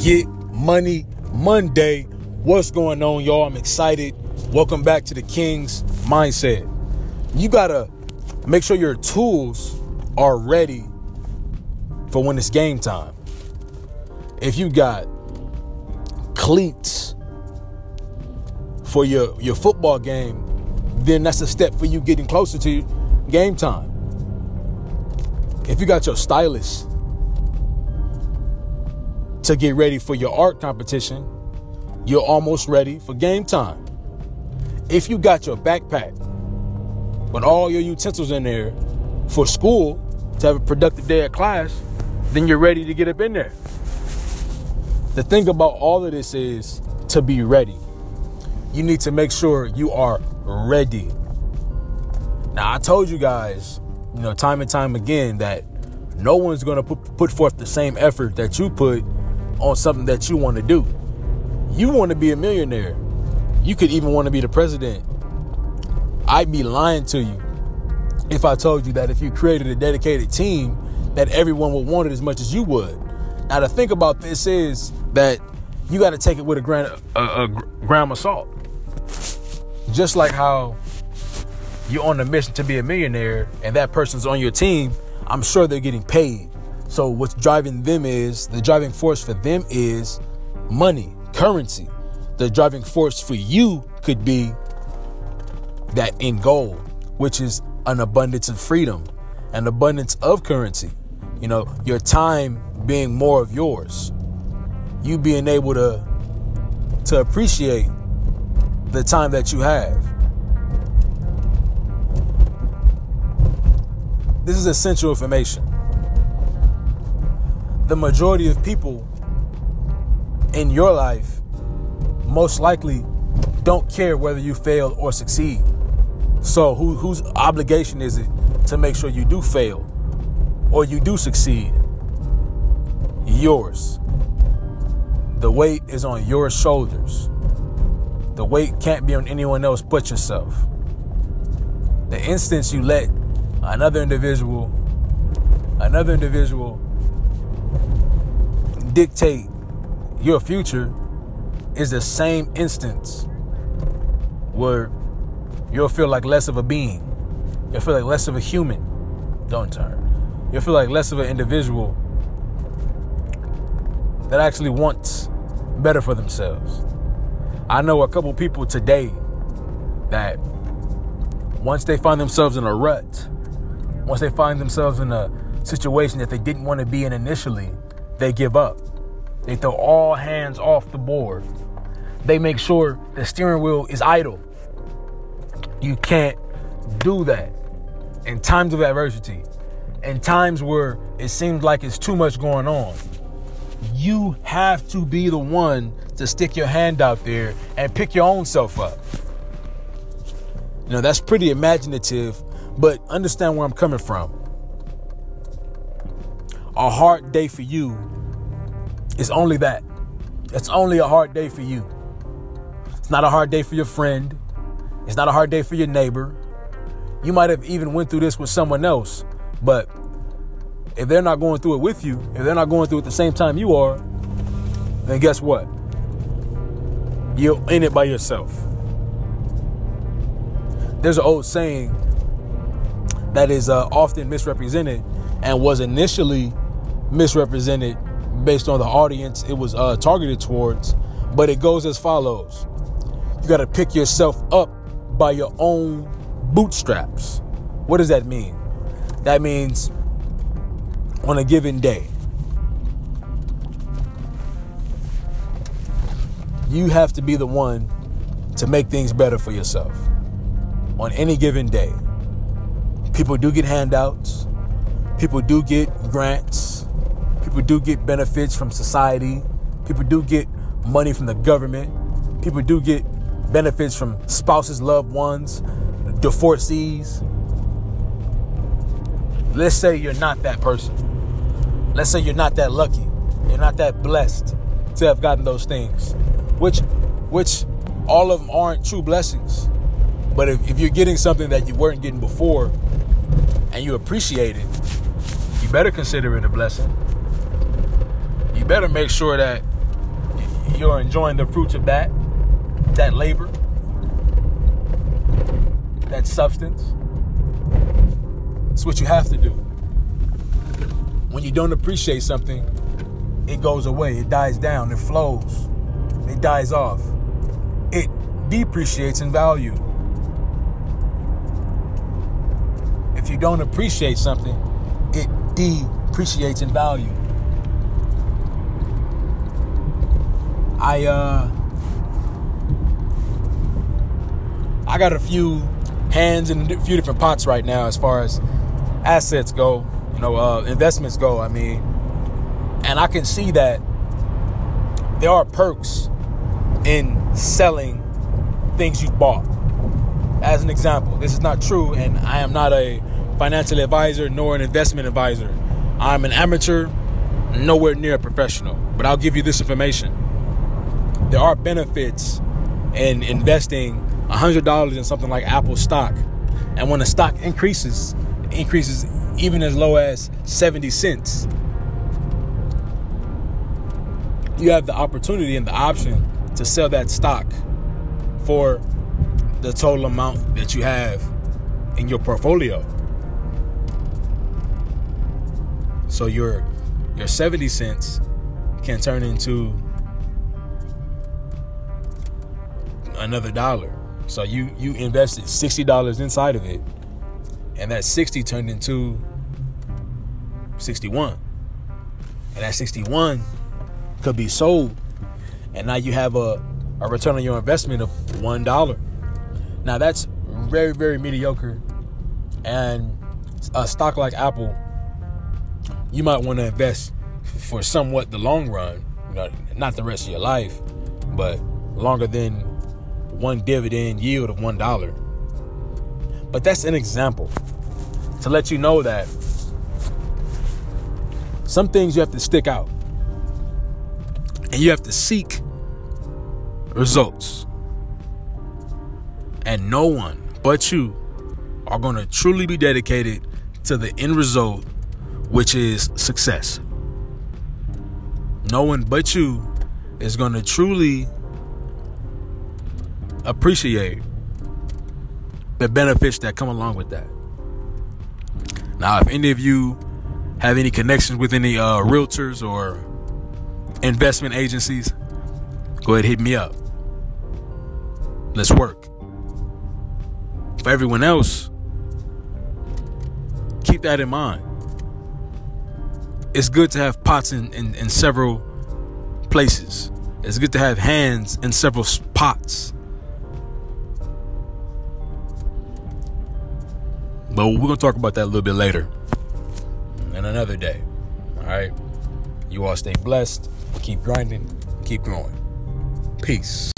Get Money Monday. What's going on, y'all? I'm excited. Welcome back to the King's Mindset. You gotta make sure your tools are ready for when it's game time. If you got cleats for your, your football game, then that's a step for you getting closer to game time. If you got your stylus to get ready for your art competition, you're almost ready for game time. If you got your backpack with all your utensils in there for school to have a productive day at class, then you're ready to get up in there. The thing about all of this is to be ready. You need to make sure you are ready. Now, I told you guys, you know, time and time again that no one's going to put, put forth the same effort that you put on something that you want to do. You want to be a millionaire. You could even want to be the president. I'd be lying to you if I told you that if you created a dedicated team, that everyone would want it as much as you would. Now, the thing about this is that you got to take it with a grain, a, a gram of salt. Just like how you're on a mission to be a millionaire and that person's on your team, I'm sure they're getting paid. So what's driving them is the driving force for them is money, currency. The driving force for you could be that end goal, which is an abundance of freedom, an abundance of currency. You know, your time being more of yours. You being able to to appreciate the time that you have. This is essential information the majority of people in your life most likely don't care whether you fail or succeed. So, who, whose obligation is it to make sure you do fail or you do succeed? Yours. The weight is on your shoulders. The weight can't be on anyone else but yourself. The instance you let another individual, another individual dictate your future is the same instance where you'll feel like less of a being. You'll feel like less of a human. Don't turn. You'll feel like less of an individual that actually wants better for themselves. I know a couple people today that once they find themselves in a rut, once they find themselves in a situation that they didn't want to be in initially, they give up. They throw all hands off the board. They make sure the steering wheel is idle. You can't do that in times of adversity, in times where it seems like it's too much going on. You have to be the one to stick your hand out there and pick your own self up. You know, that's pretty imaginative, but understand where I'm coming from a hard day for you is only that. It's only a hard day for you. It's not a hard day for your friend. It's not a hard day for your neighbor. You might have even went through this with someone else, but if they're not going through it with you, if they're not going through it at the same time you are, then guess what? You're in it by yourself. There's an old saying that is uh, often misrepresented and was initially misrepresented based on the audience it was uh, targeted towards. But it goes as follows You got to pick yourself up by your own bootstraps. What does that mean? That means on a given day, you have to be the one to make things better for yourself on any given day. People do get handouts, people do get grants, people do get benefits from society, people do get money from the government, people do get benefits from spouses, loved ones, divorcees. Let's say you're not that person. Let's say you're not that lucky. You're not that blessed to have gotten those things, which, which all of them aren't true blessings. But if, if you're getting something that you weren't getting before and you appreciate it, you better consider it a blessing. Better make sure that you're enjoying the fruits of that, that labor, that substance. It's what you have to do. When you don't appreciate something, it goes away, it dies down, it flows, it dies off, it depreciates in value. If you don't appreciate something, it depreciates in value. I uh I got a few hands in a few different pots right now as far as assets go, you know, uh, investments go. I mean, and I can see that there are perks in selling things you've bought. As an example, this is not true, and I am not a financial advisor nor an investment advisor. I'm an amateur, nowhere near a professional, but I'll give you this information. There are benefits in investing $100 in something like Apple stock. And when the stock increases, increases even as low as 70 cents, you have the opportunity and the option to sell that stock for the total amount that you have in your portfolio. So your your 70 cents can turn into another dollar. So you you invested $60 inside of it and that 60 turned into 61. And that 61 could be sold and now you have a, a return on your investment of one dollar. Now that's very very mediocre, and a stock like Apple, you might want to invest for somewhat the long run, not the rest of your life, but longer than one dividend yield of one dollar. But that's an example to let you know that some things you have to stick out and you have to seek results. And no one but you are going to truly be dedicated to the end result, which is success. No one but you is going to truly appreciate the benefits that come along with that. Now, if any of you have any connections with any uh, realtors or investment agencies, go ahead hit me up. Let's work. For everyone else, keep that in mind. It's good to have pots in, in, in several places. It's good to have hands in several pots. But we're going to talk about that a little bit later and another day. All right. You all stay blessed, keep grinding, keep growing. Peace.